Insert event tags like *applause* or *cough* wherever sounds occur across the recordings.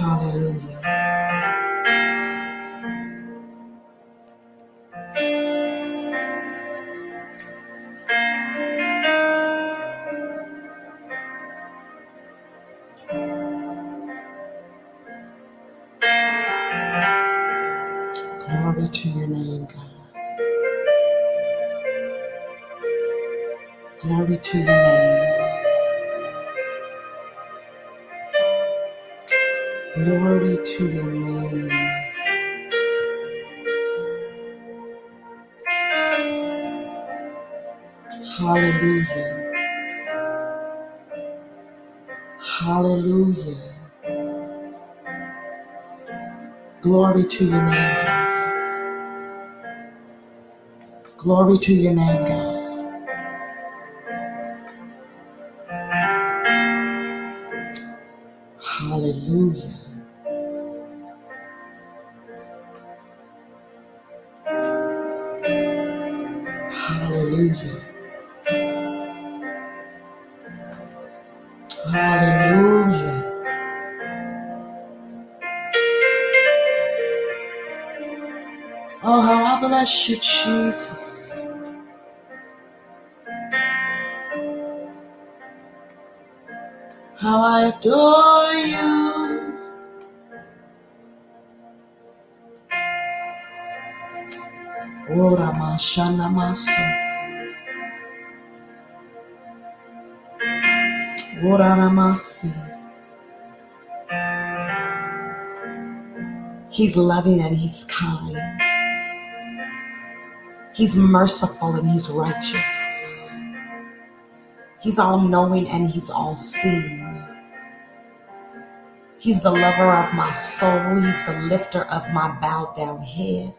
Hallelujah. Glory to your name, God. Glory to your name, God. Bless you, Jesus. How I adore you. Oh, Ora mashana maso. Ora oh, namasi. He's loving and he's kind. He's merciful and he's righteous. He's all knowing and he's all seeing. He's the lover of my soul. He's the lifter of my bowed down head.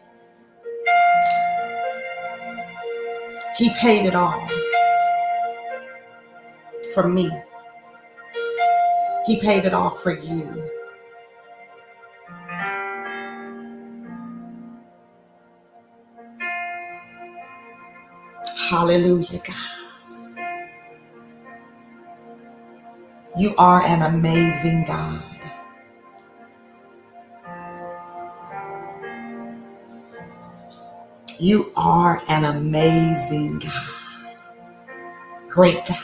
He paid it all for me. He paid it all for you. Hallelujah, God. You are an amazing God. You are an amazing God. Great God.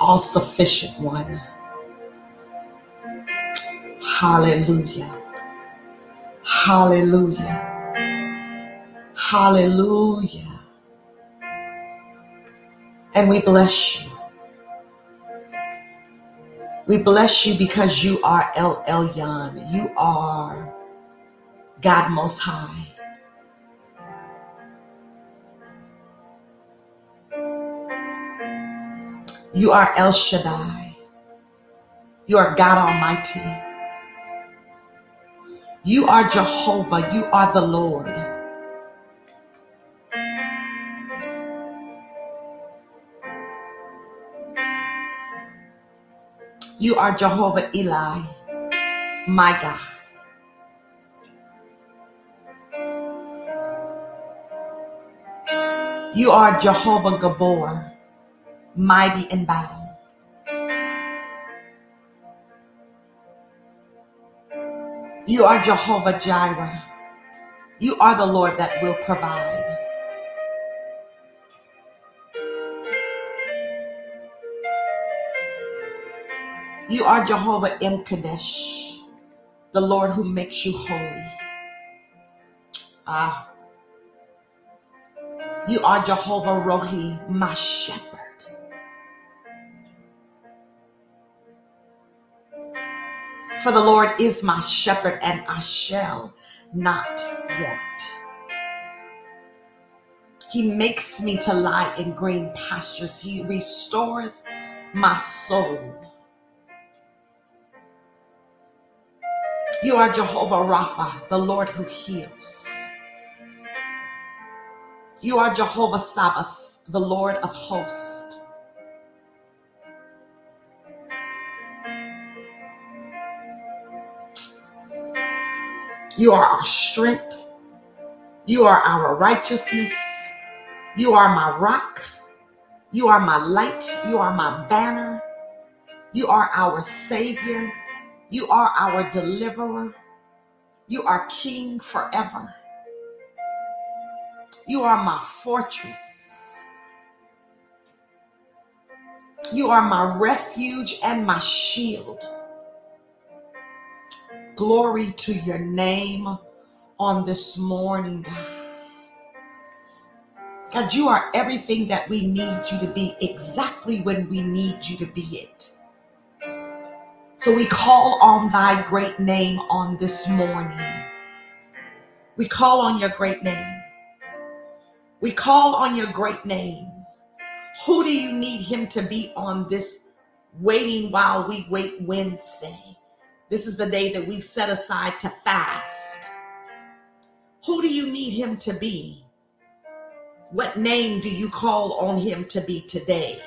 All sufficient one. Hallelujah. Hallelujah. Hallelujah. And we bless you. We bless you because you are El Elyon. You are God Most High. You are El Shaddai. You are God Almighty. You are Jehovah. You are the Lord. You are Jehovah Eli, my God. You are Jehovah Gibbor, mighty in battle. You are Jehovah Jireh. You are the Lord that will provide. You are Jehovah M'Kaddesh, the Lord who makes you holy. Ah, you are Jehovah Rohi, my shepherd. For the Lord is my shepherd, and I shall not want. He makes me to lie in green pastures. He restoreth my soul. You are Jehovah Rapha, the Lord who heals. You are Jehovah Sabaoth, the Lord of hosts. You are our strength. You are our righteousness. You are my rock. You are my light. You are my banner. You are our Savior. You are our deliverer. You are King forever. You are my fortress. You are my refuge and my shield. Glory to your name, on this morning, God. God, you are everything that we need you to be exactly when we need you to be it. So we call on thy great name on this morning. We call on your great name. We call on your great name. Who do you need him to be on this waiting while we wait Wednesday? This is the day that we've set aside to fast. Who do you need him to be? What name do you call on him to be today?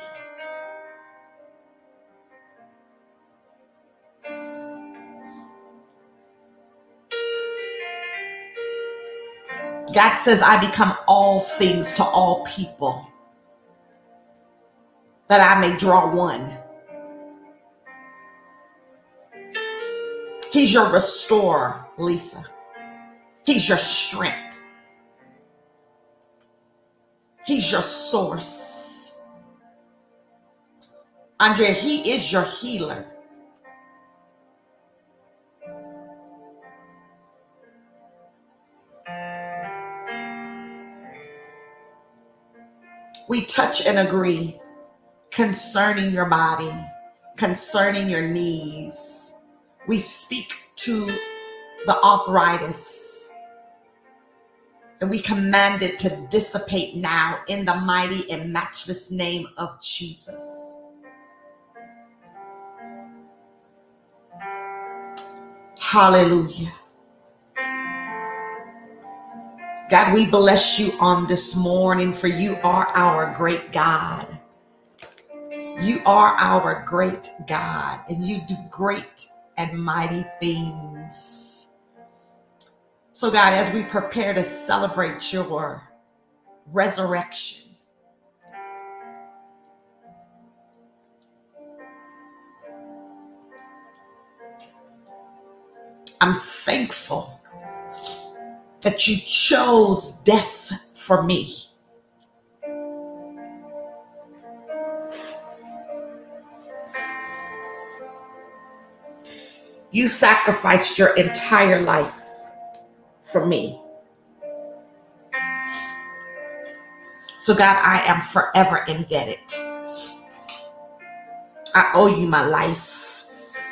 God says, I become all things to all people that I may draw one. He's your restorer, Lisa. He's your strength. He's your source. Andrea, He is your healer. We touch and agree concerning your body, concerning your knees. We speak to the arthritis and we command it to dissipate now in the mighty and matchless name of Jesus. Hallelujah. God, we bless you on this morning, for you are our great God. You are our great God, and you do great and mighty things. So, God, as we prepare to celebrate your resurrection, I'm thankful that you chose death for me. You sacrificed your entire life for me. So, God, I am forever indebted. I owe you my life.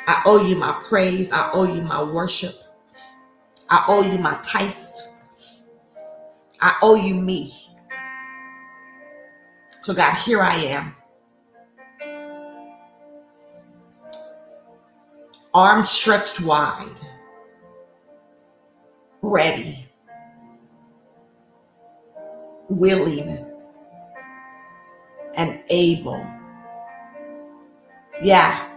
I owe you my praise. I owe you my worship. I owe you my tithe. I owe you me. So, God, here I am. Arms stretched wide, ready, willing, and able. Yeah.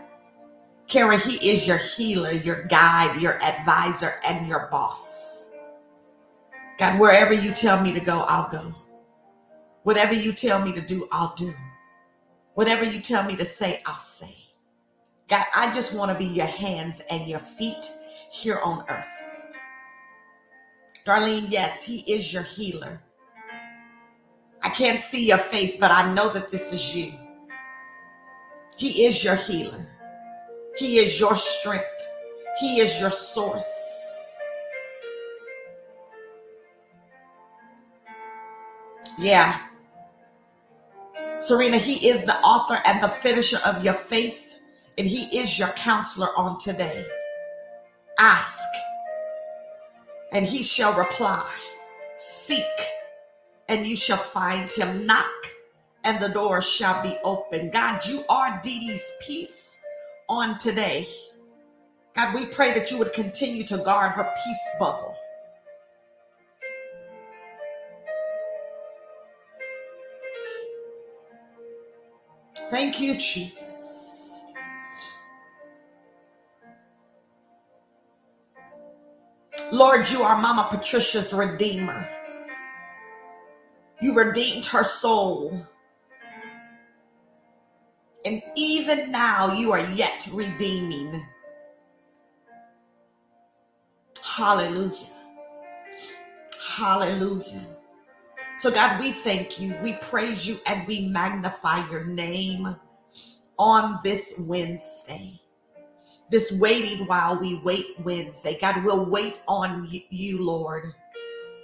Kara, he is your healer, your guide, your advisor, and your boss. God, wherever you tell me to go, I'll go. Whatever you tell me to do, I'll do. Whatever you tell me to say, I'll say. God, I just want to be your hands and your feet here on earth. Darlene, yes, He is your healer. I can't see your face, but I know that this is you. He is your healer. He is your strength. He is your source. Yeah. Serena, He is the author and the finisher of your faith, and He is your counselor on today. Ask, and He shall reply. Seek, and you shall find Him. Knock, and the door shall be open. God, you are Dee Dee's peace on today. God, we pray that you would continue to guard her peace bubble. Thank you, Jesus. Lord, you are Mama Patricia's redeemer. You redeemed her soul. And even now, you are yet redeeming. Hallelujah. Hallelujah. So, God, we thank you, we praise you, and we magnify your name on this Wednesday. this waiting while we wait Wednesday. God, we'll wait on you, Lord,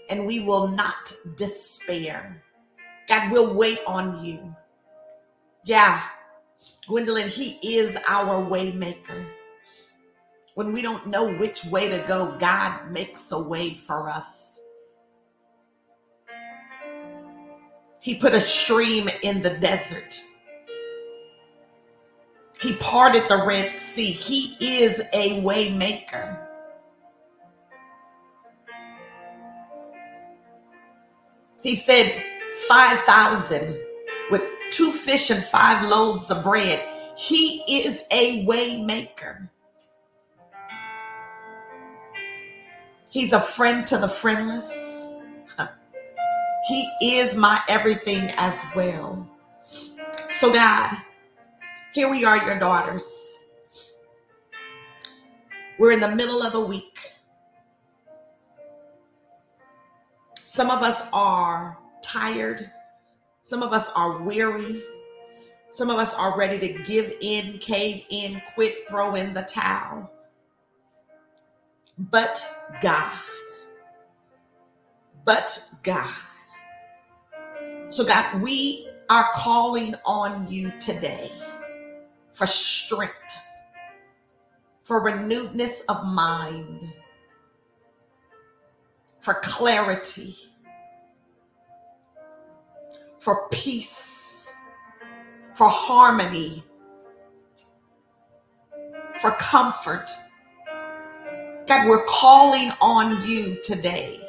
and we will not despair. God, we'll wait on you. Yeah, Gwendolyn, He is our waymaker. When we don't know which way to go, God makes a way for us. He put a stream in the desert. He parted the Red Sea. He is a way maker. He fed 5,000 with two fish and five loaves of bread. He is a way maker. He's a friend to the friendless. He is my everything as well. So, God, here we are, your daughters. We're in the middle of the week. Some of us are tired. Some of us are weary. Some of us are ready to give in, cave in, quit, throw in the towel. But God. But God. So, God, we are calling on you today for strength, for renewedness of mind, for clarity, for peace, for harmony, for comfort. God, we're calling on you today.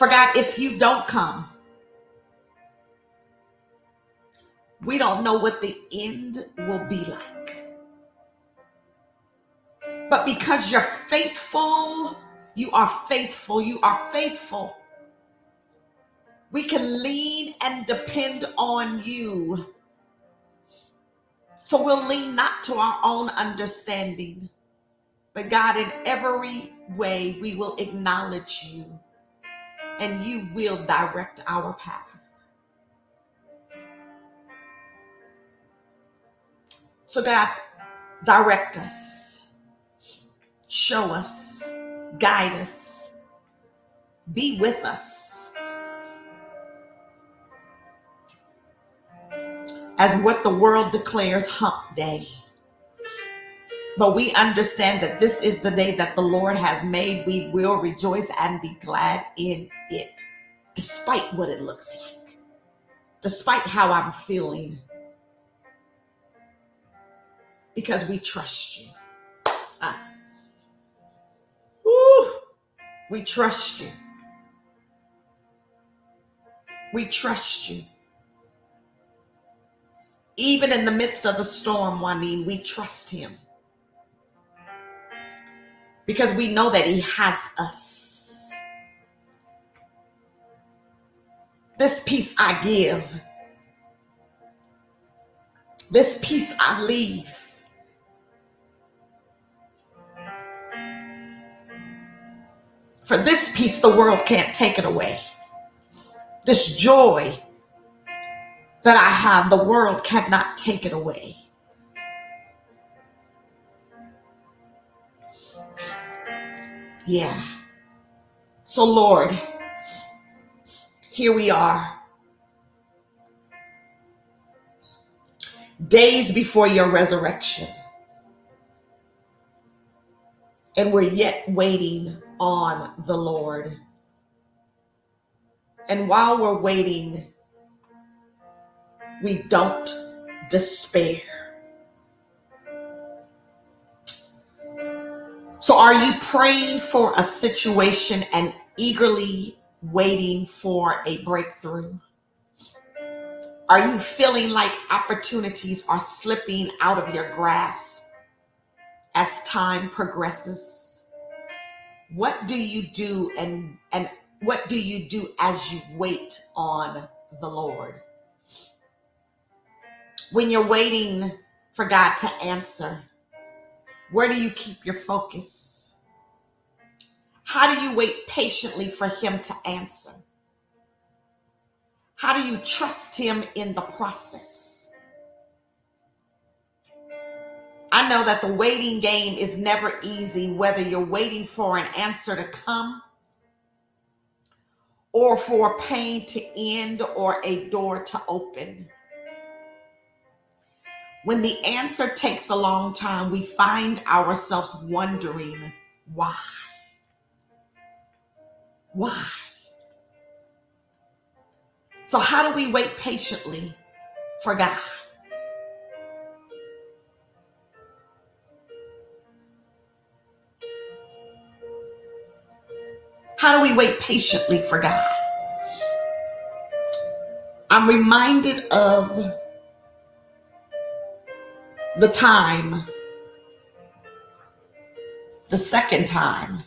For God, if you don't come, we don't know what the end will be like. But because you're faithful, you are faithful, you are faithful. We can lean and depend on you. So we'll lean not to our own understanding, but God, in every way, we will acknowledge you and you will direct our path. So, God, direct us, show us, guide us, be with us. As what the world declares hump day. But we understand that this is the day that the Lord has made. We will rejoice and be glad in it, despite what it looks like, despite how I'm feeling, because we trust you. Ah. We trust you. We trust you. Even in the midst of the storm, Juanine, we trust him because we know that He has us. This peace I give, this peace I leave. For this peace, the world can't take it away. This joy that I have, the world cannot take it away. Yeah. So, Lord, here we are. Days before your resurrection. And we're yet waiting on the Lord. And while we're waiting, we don't despair. So, are you praying for a situation and eagerly waiting for a breakthrough? Are you feeling like opportunities are slipping out of your grasp as time progresses? What do you do and and what do you do as you wait on the Lord? When you're waiting for God to answer, where do you keep your focus? How do you wait patiently for Him to answer? How do you trust Him in the process? I know that the waiting game is never easy, whether you're waiting for an answer to come or for pain to end or a door to open. When the answer takes a long time, we find ourselves wondering why. Why? So, how do we wait patiently for God? How do we wait patiently for God? I'm reminded of the time, the second time,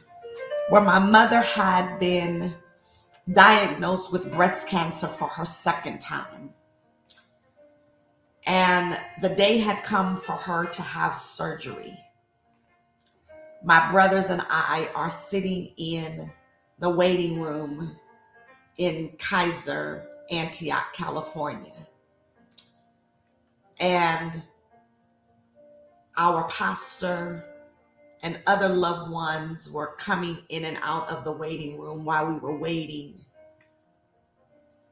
where my mother had been diagnosed with breast cancer for her second time. And the day had come for her to have surgery. My brothers and I are sitting in the waiting room in Kaiser, Antioch, California. And our pastor and other loved ones were coming in and out of the waiting room while we were waiting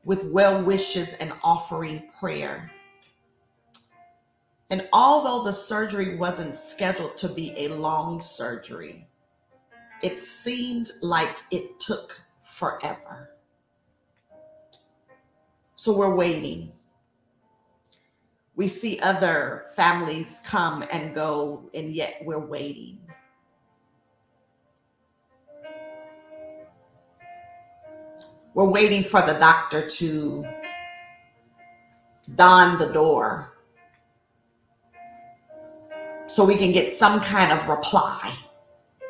with well wishes and offering prayer. And although the surgery wasn't scheduled to be a long surgery, it seemed like it took forever. So we're waiting. We see other families come and go, and yet we're waiting. We're waiting for the doctor to don the door so we can get some kind of reply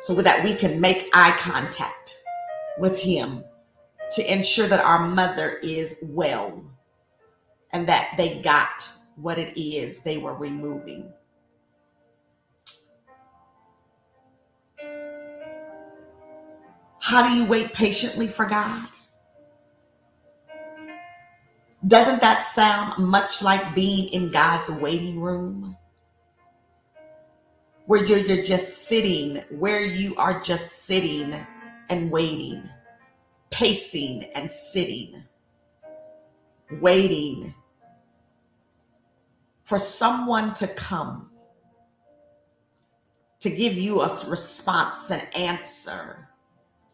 so that we can make eye contact with him to ensure that our mother is well and that they got what it is they were removing. How do you wait patiently for God? Doesn't that sound much like being in God's waiting room? where you're, you're just sitting, where you are just sitting and waiting, pacing and sitting, waiting for someone to come to give you a response, an answer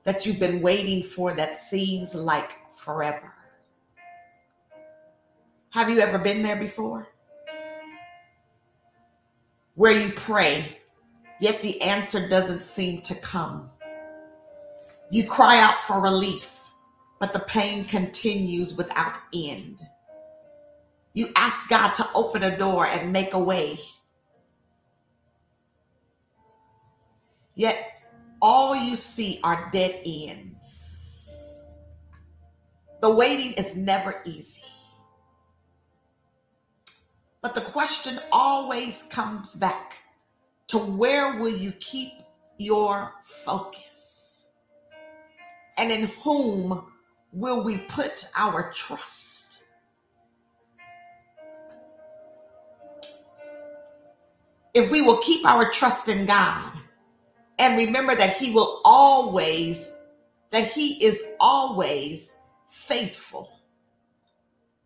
that you've been waiting for that seems like forever. Have you ever been there before? Where you pray yet the answer doesn't seem to come. You cry out for relief, but the pain continues without end. You ask God to open a door and make a way. Yet all you see are dead ends. The waiting is never easy. But the question always comes back to where will you keep your focus? And in whom will we put our trust? If we will keep our trust in God and remember that He will always, that He is always faithful,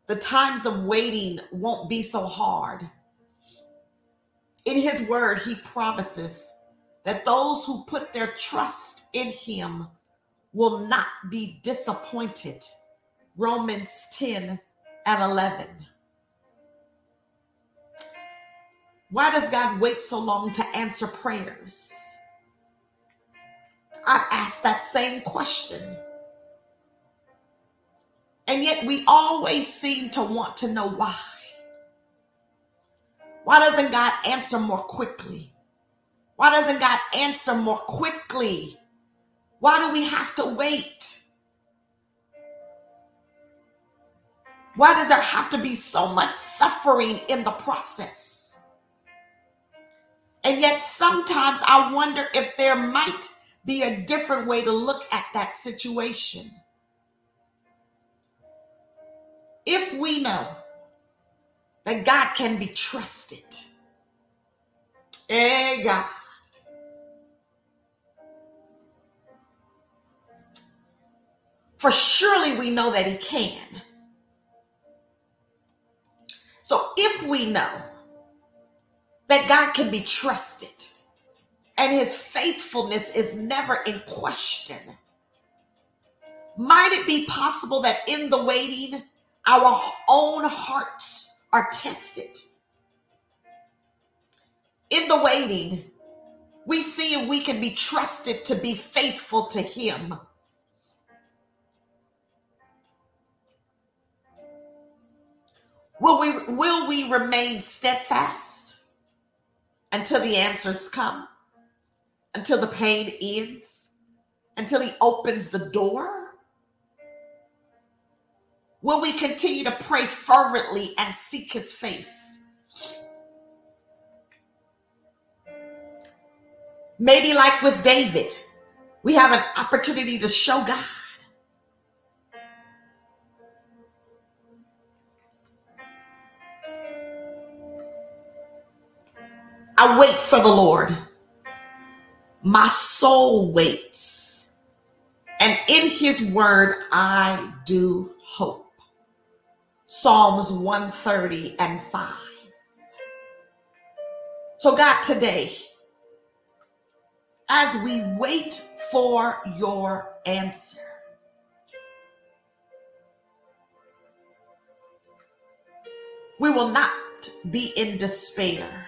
the times of waiting won't be so hard in his word, he promises that those who put their trust in him will not be disappointed. Romans 10 and 11. Why does God wait so long to answer prayers? I ask that same question. And yet we always seem to want to know why. Why doesn't God answer more quickly? Why doesn't God answer more quickly? Why do we have to wait? Why does there have to be so much suffering in the process? And yet, sometimes I wonder if there might be a different way to look at that situation. If we know that God can be trusted, eh, God, for surely we know that He can. So if we know that God can be trusted and His faithfulness is never in question, might it be possible that in the waiting, our own hearts are tested? In the waiting, we see if we can be trusted to be faithful to Him. Will we, will we remain steadfast until the answers come, until the pain ends, until He opens the door? Will we continue to pray fervently and seek his face? Maybe, like with David, we have an opportunity to show God. I wait for the Lord. My soul waits. And in his word, I do hope. Psalms 130 and 5. So, God, today, as we wait for your answer, we will not be in despair,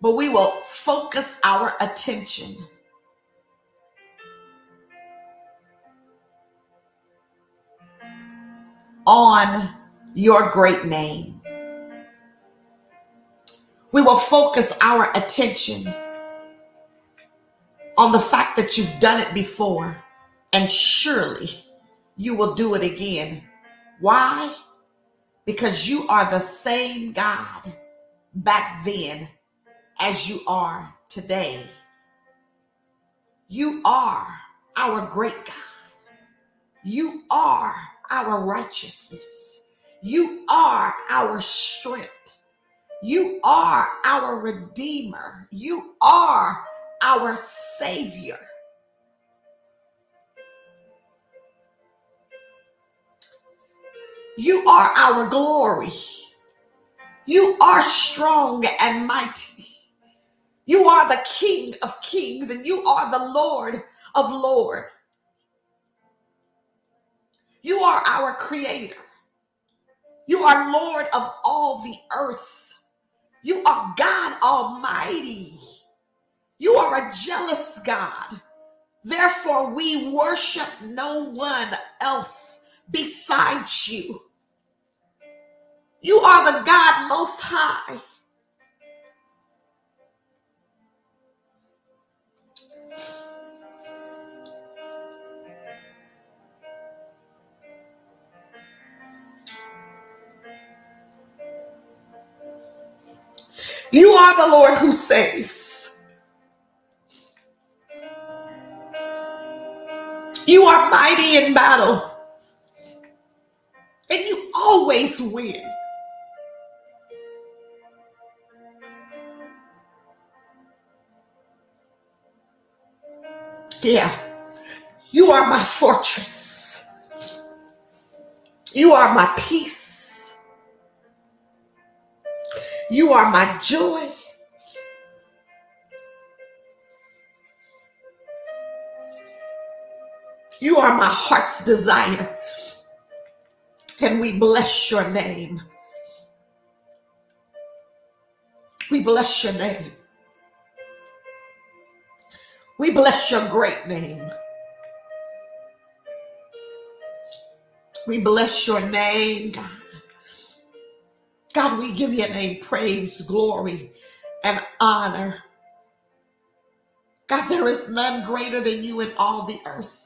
but we will focus our attention on your great name. We will focus our attention on the fact that you've done it before and surely you will do it again. Why? Because you are the same God back then as you are today. You are our great God. You are our righteousness. You are our strength. You are our Redeemer. You are our Savior. You are our glory. You are strong and mighty. You are the King of kings and you are the Lord of lords. You are our creator. You are Lord of all the earth. You are God Almighty. You are a jealous God. Therefore, we worship no one else besides you. You are the God most high. You are the Lord who saves. You are mighty in battle. And you always win. Yeah. You are my fortress. You are my peace. You are my joy. You are my heart's desire. And we bless your name. We bless your name. We bless your great name. We bless your name, God. God, we give your name praise, glory, and honor. God, there is none greater than you in all the earth.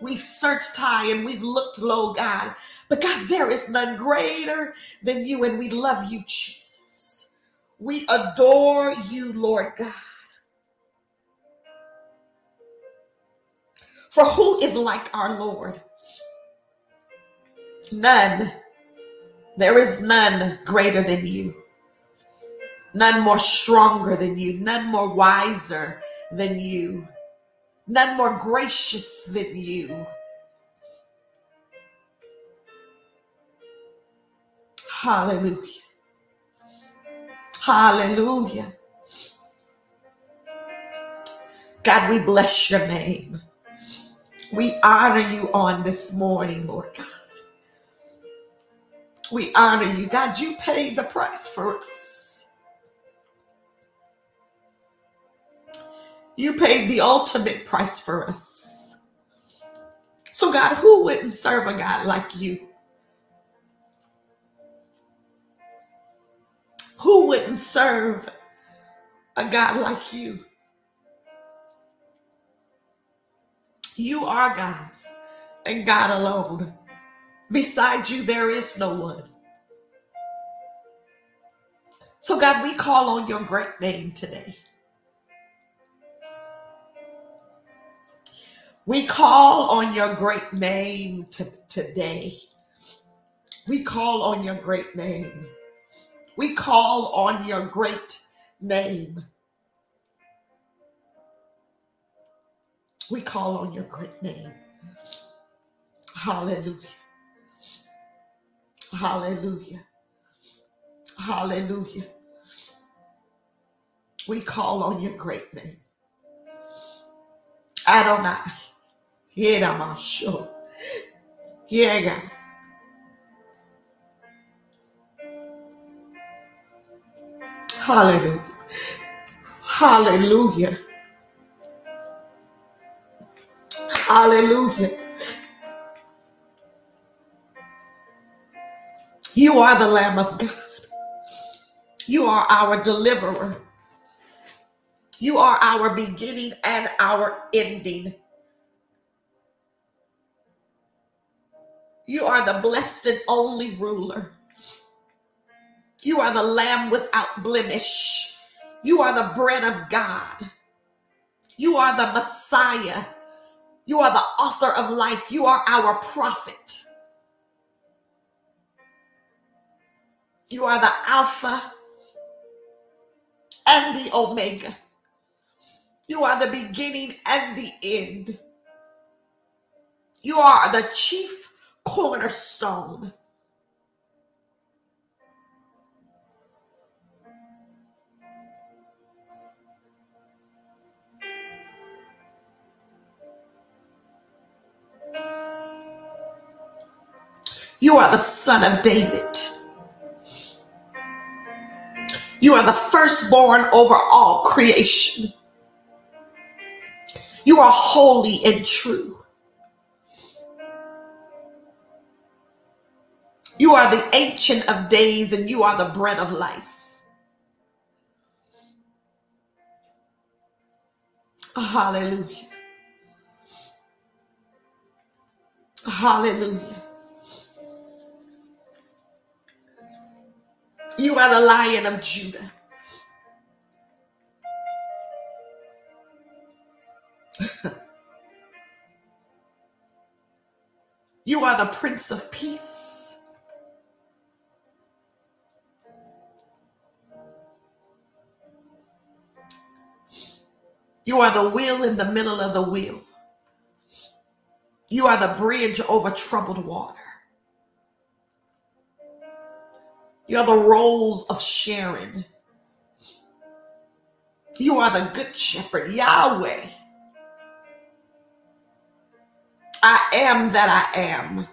We've searched high and we've looked low, God. But God, there is none greater than you, and we love you, Jesus. We adore you, Lord God. For who is like our Lord? None. There is none greater than you, none more stronger than you, none more wiser than you, none more gracious than you. Hallelujah. Hallelujah. God, we bless your name. We honor you on this morning, Lord God. We honor you. God, you paid the price for us. You paid the ultimate price for us. So, God, who wouldn't serve a God like you? Who wouldn't serve a God like you? You are God and God alone. Beside you, there is no one. So, God, we call on your great name today. We call on your great name to, today. We call on your great name. We call on your great name. We call on your great name. Hallelujah. Hallelujah. Hallelujah. We call on your great name. Adonai. Sure. Yeah, God. Hallelujah. Hallelujah. Hallelujah. You are the Lamb of God. You are our deliverer. You are our beginning and our ending. You are the blessed and only ruler. You are the lamb without blemish. You are the bread of God. You are the Messiah. You are the author of life. You are our prophet. You are the Alpha and the Omega. You are the beginning and the end. You are the chief cornerstone. You are the son of David. You are the firstborn over all creation. You are holy and true. You are the ancient of days and you are the bread of life. Hallelujah. Hallelujah. You are the lion of Judah. *laughs* You are the prince of peace. You are the wheel in the middle of the wheel. You are the bridge over troubled water. You are the rose of Sharon. You are the good shepherd, Yahweh. I am that I am.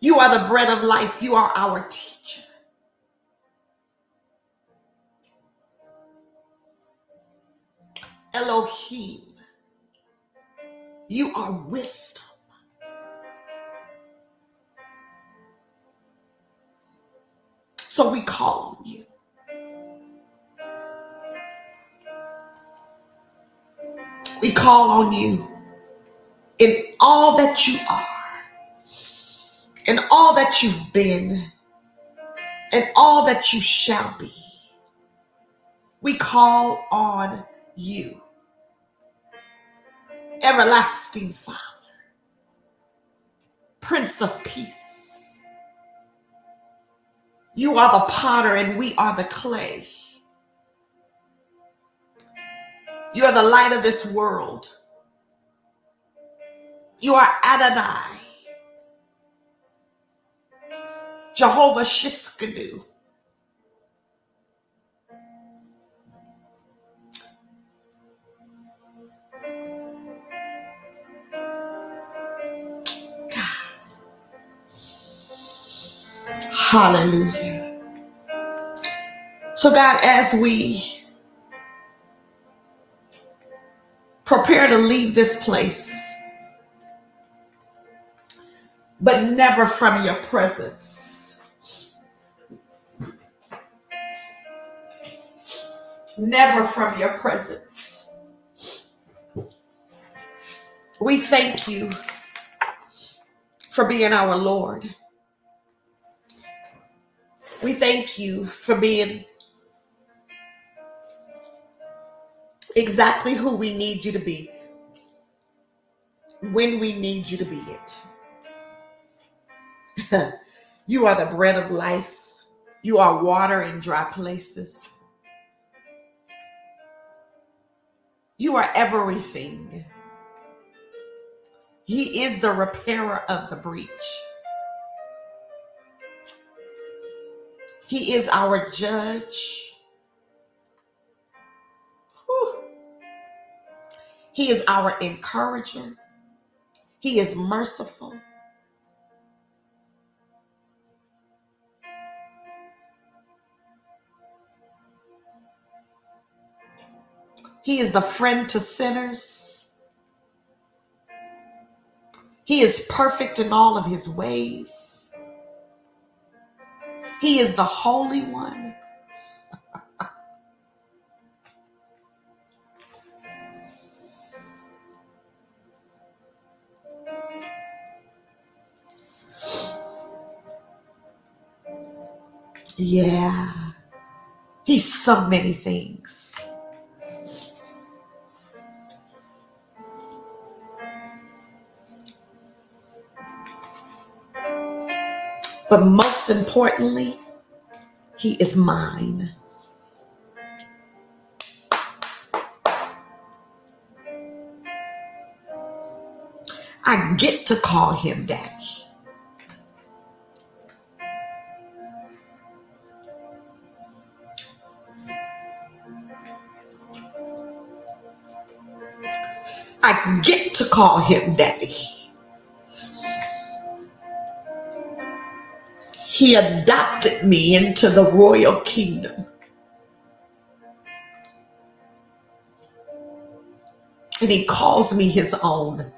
You are the bread of life. You are our teacher. Elohim. You are wisdom. So we call on you. We call on you in all that you are, in all that you've been, and all that you shall be. We call on you. everlasting Father, Prince of Peace. You are the potter and we are the clay. You are the light of this world. You are Adonai, Jehovah Shiskadu. Hallelujah. So, God, as we prepare to leave this place, but never from your presence, never from your presence, we thank you for being our Lord. We thank you for being exactly who we need you to be when we need you to be it. *laughs* you are the bread of life, you are water in dry places. You are everything. He is the repairer of the breach. He is our judge. He is our encourager. He is merciful. He is the friend to sinners. He is perfect in all of his ways. He is the Holy One. Yeah, He's so many things. But most importantly, he is mine. I get to call him daddy. Get to call him daddy. He adopted me into the royal kingdom. And he calls me his own.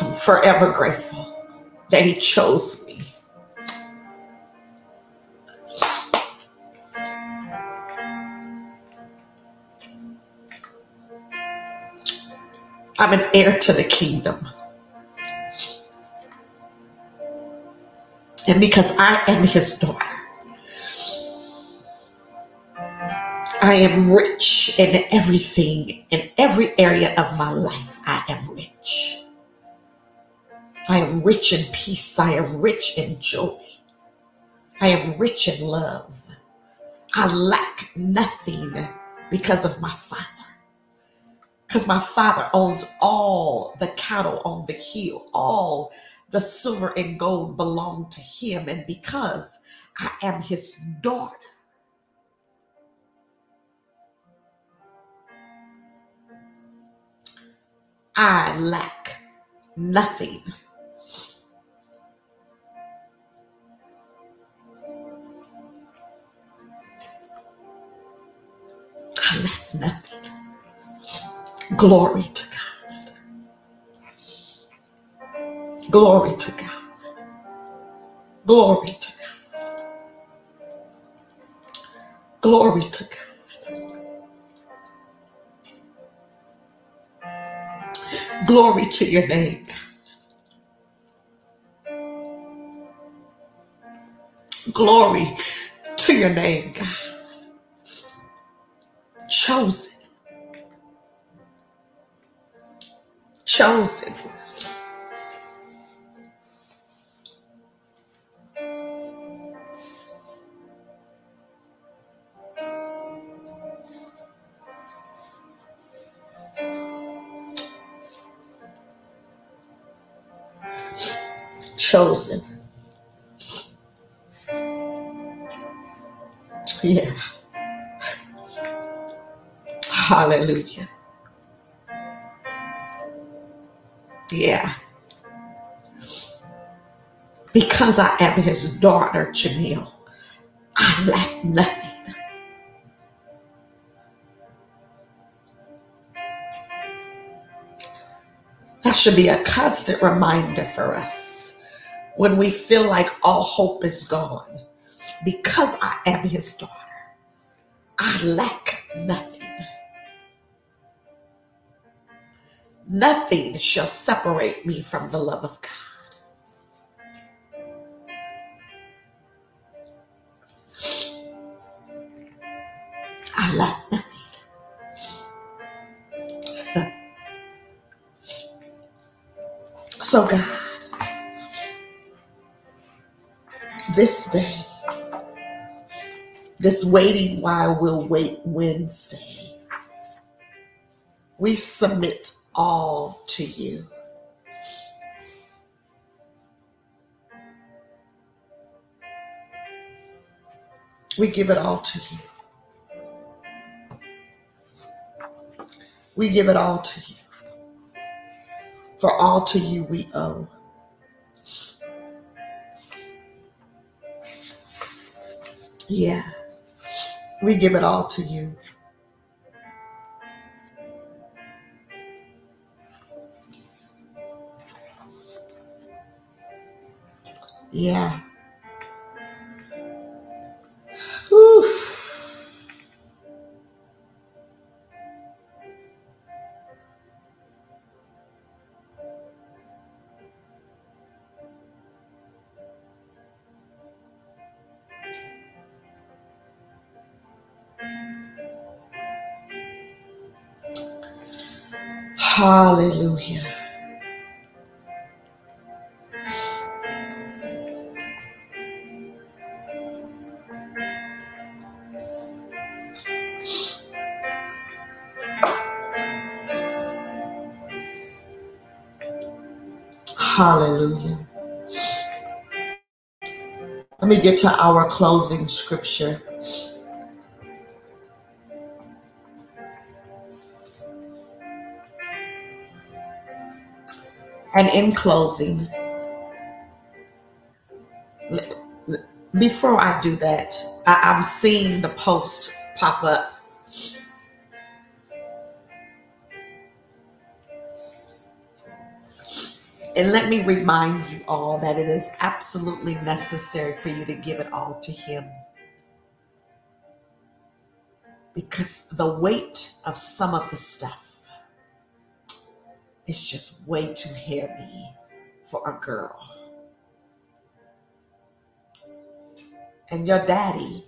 I'm forever grateful that he chose me. I'm an heir to the kingdom. And because I am his daughter, I am rich in everything, in every area of my life. I am rich. I am rich in peace. I am rich in joy. I am rich in love. I lack nothing because of my Father because my father owns all the cattle on the hill, all the silver and gold belong to him. And because I am his daughter, I lack nothing. I lack nothing. Glory to God. Glory to God. Glory to God. Glory to God. Glory to your name. Glory to your name, God. Chosen, chosen, chosen. Yeah. Hallelujah. Because I am his daughter, Janelle, I lack nothing. That should be a constant reminder for us when we feel like all hope is gone. Because I am his daughter, I lack nothing. Nothing shall separate me from the love of God. So, God, this day, this waiting while we'll wait Wednesday, we submit all to you. We give it all to you. We give it all to you. For all to you we owe. Yeah, we give it all to you. Yeah. Hallelujah. Hallelujah. Let me get to our closing scripture. And in closing, before I do that, I'm seeing the post pop up. And let me remind you all that it is absolutely necessary for you to give it all to Him because the weight of some of the stuff is just way too heavy for a girl. And your daddy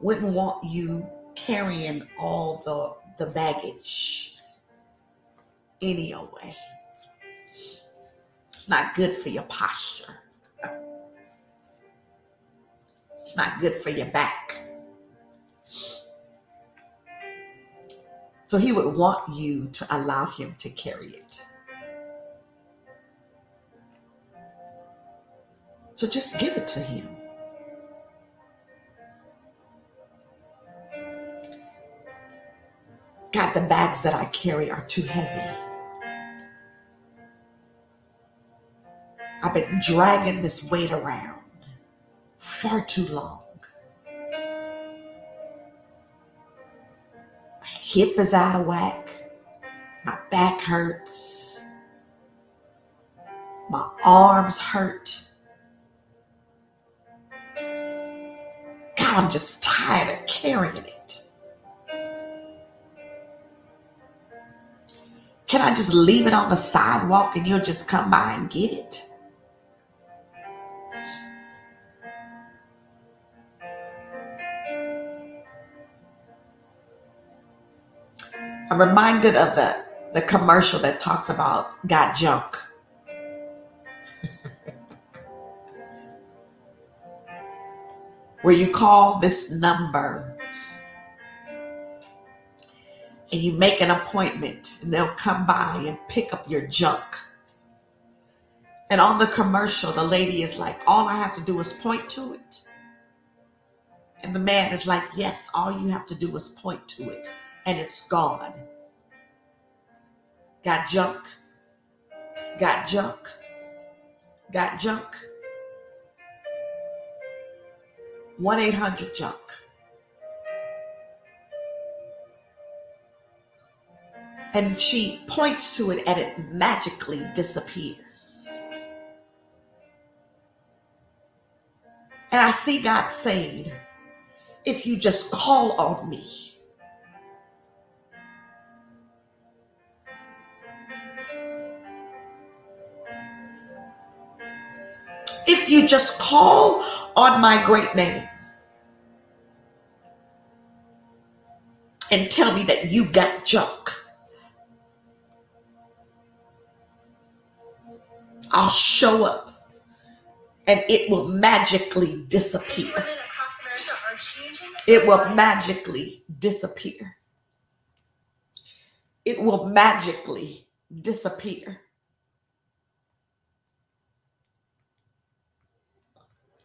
wouldn't want you carrying all the, the baggage anyway. It's not good for your posture. It's not good for your back. So he would want you to allow him to carry it. So just give it to him. God, the bags that I carry are too heavy. I've been dragging this weight around far too long. Hip is out of whack. My back hurts. My arms hurt. God, I'm just tired of carrying it. Can I just leave it on the sidewalk and you'll just come by and get it? I'm reminded of the, the commercial that talks about got junk. *laughs* Where you call this number and you make an appointment and they'll come by and pick up your junk. And on the commercial, the lady is like, All I have to do is point to it. And the man is like, Yes, all you have to do is point to it, and it's gone. Got junk, got junk, got junk. 1 800 junk. And she points to it and it magically disappears. And I see God saying, if you just call on me, you just call on my great name and tell me that you got junk, I'll show up and it will magically disappear. It will magically disappear. It will magically disappear.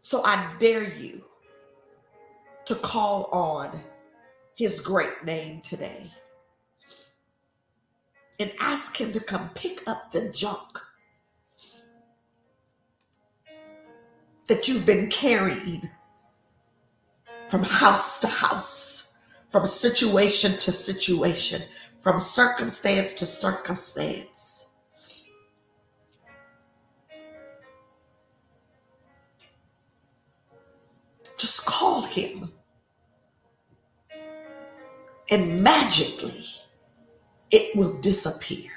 So I dare you to call on his great name today and ask him to come pick up the junk that you've been carrying from house to house, from situation to situation, from circumstance to circumstance. Just call him. And magically, it will disappear.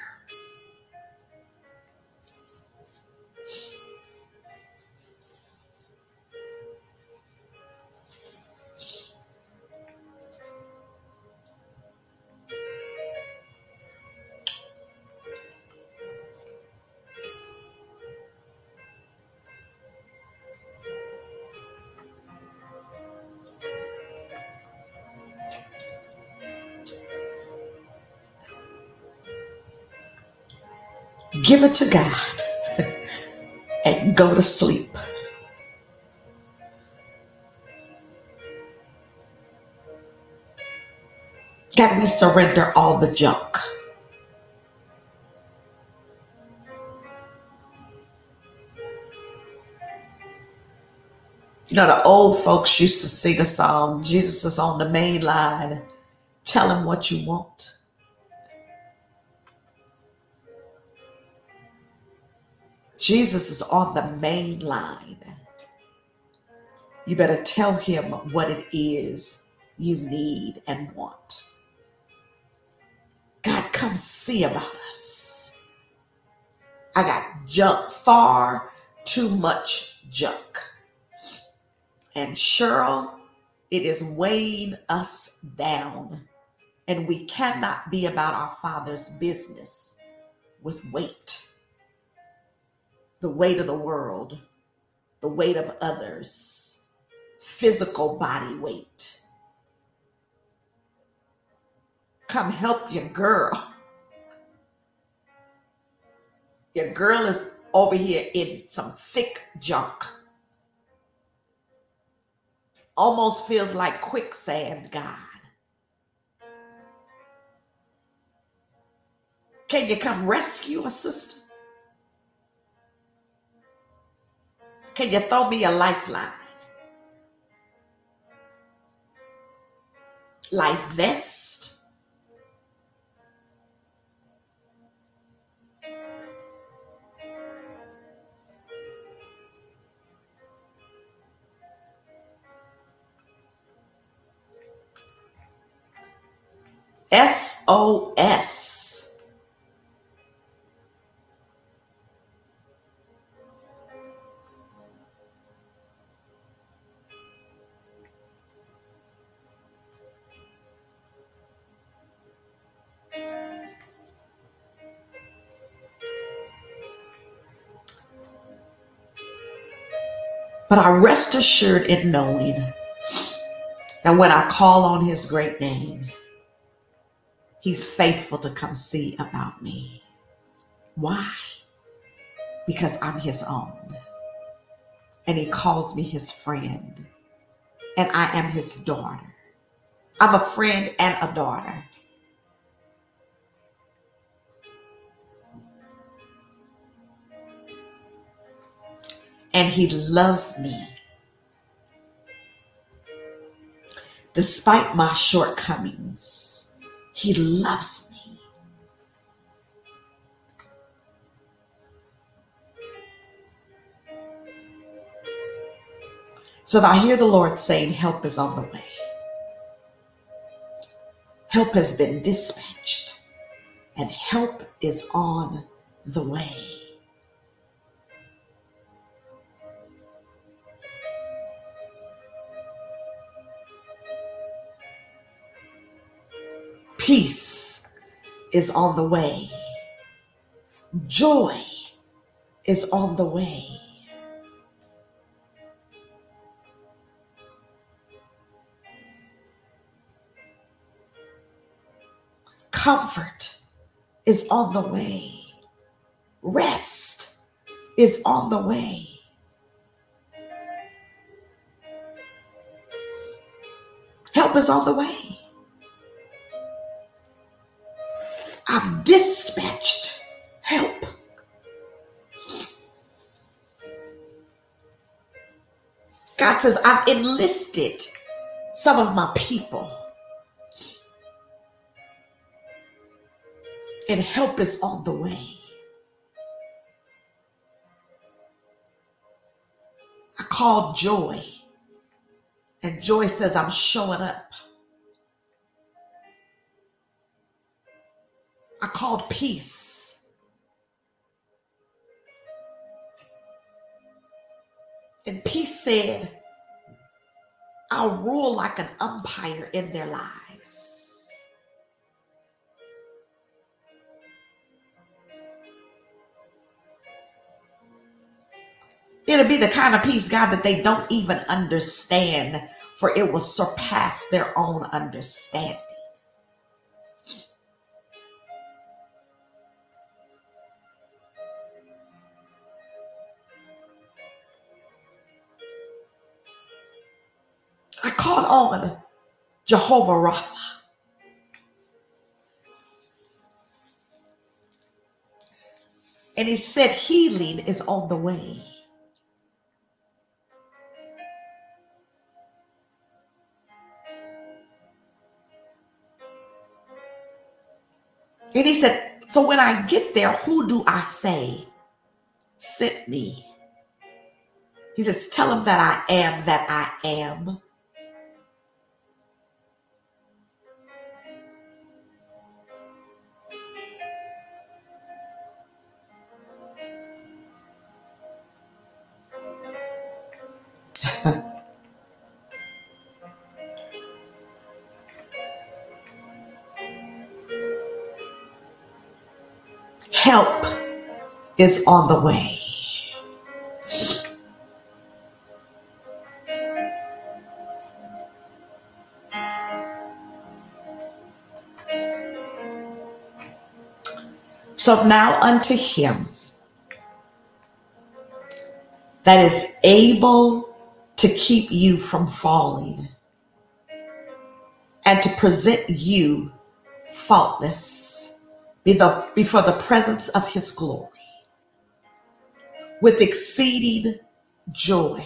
Give it to God *laughs* and go to sleep. God, we surrender all the junk. You know, the old folks used to sing a song, Jesus is on the main line. Tell him what you want. Jesus is on the main line. You better tell him what it is you need and want. God, come see about us. I got junk, far too much junk. And Cheryl, it is weighing us down. And we cannot be about our Father's business with weight the weight of the world, the weight of others, physical body weight. Come help your girl. Your girl is over here in some thick junk. Almost feels like quicksand, God. Can you come rescue a sister? Can you throw me a lifeline? Life vest? SOS. But I rest assured in knowing that when I call on his great name, he's faithful to come see about me. Why? Because I'm his own. And he calls me his friend. And I am his daughter. I'm a friend and a daughter. And he loves me. Despite my shortcomings, he loves me. So I hear the Lord saying, Help is on the way. Help has been dispatched, and help is on the way. Peace is on the way. Joy is on the way. Comfort is on the way. Rest is on the way. Help is on the way. I've dispatched help. God says, I've enlisted some of my people and help is on the way. I called Joy, and Joy says, I'm showing up. Called Peace. And Peace said, I'll rule like an umpire in their lives. It'll be the kind of peace, God, that they don't even understand, for it will surpass their own understanding. Jehovah Rapha. And he said, healing is on the way. And he said, So when I get there, who do I say sent me? He says, Tell him that I am that I am. Help is on the way. So now unto him that is able to keep you from falling and to present you faultless before the presence of his glory with exceeding joy.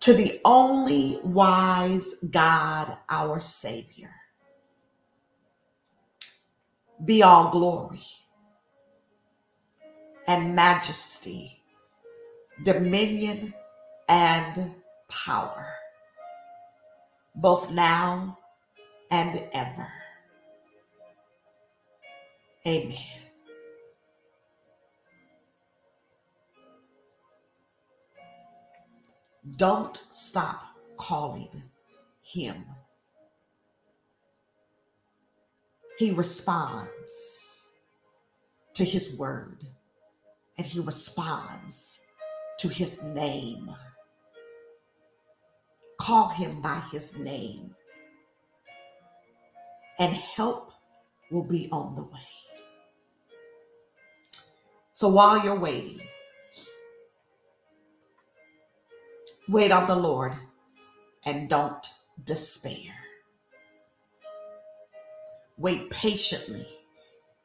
To the only wise God, our Savior, be all glory and majesty, dominion and power, both now and ever. Amen. Don't stop calling him. He responds to his word and he responds to his name. Call him by his name, and help will be on the way. So while you're waiting, wait on the Lord and don't despair. Wait patiently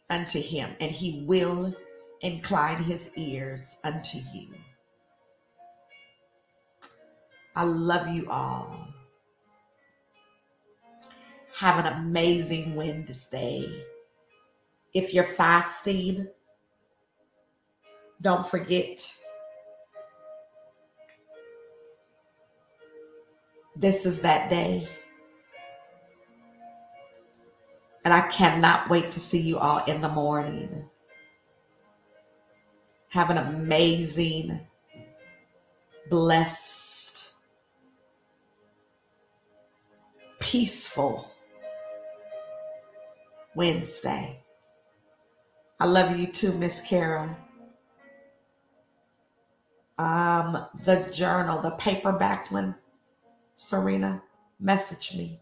unto him, and he will incline his ears unto you. I love you all. Have an amazing Wednesday. If you're fasting, don't forget this is that day. And I cannot wait to see you all in the morning. Have an amazing, blessed, peaceful Wednesday. I love you too, Miss Kara. Um, the journal, the paperback one, Serena, message me.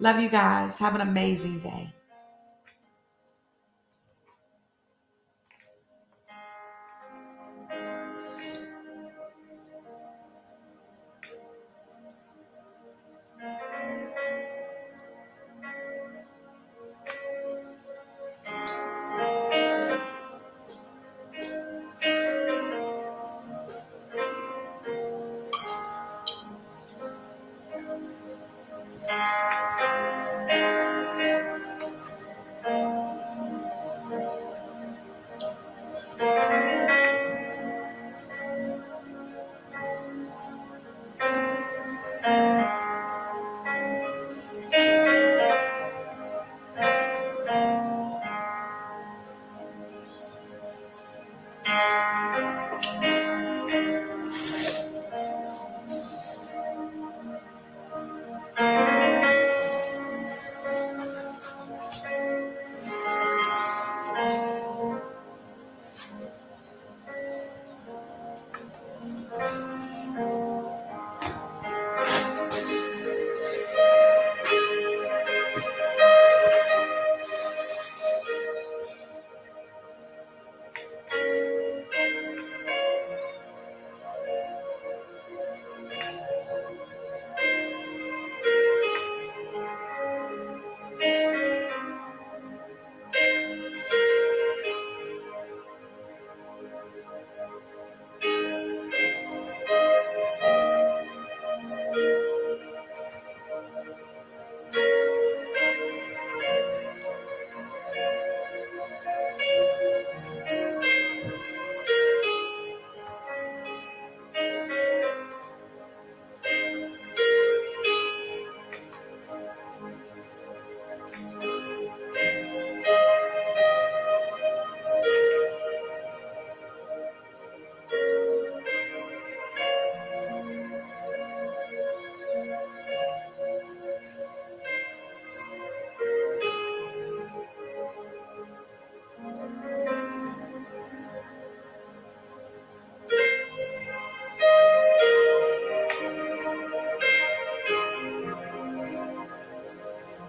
Love you guys. Have an amazing day.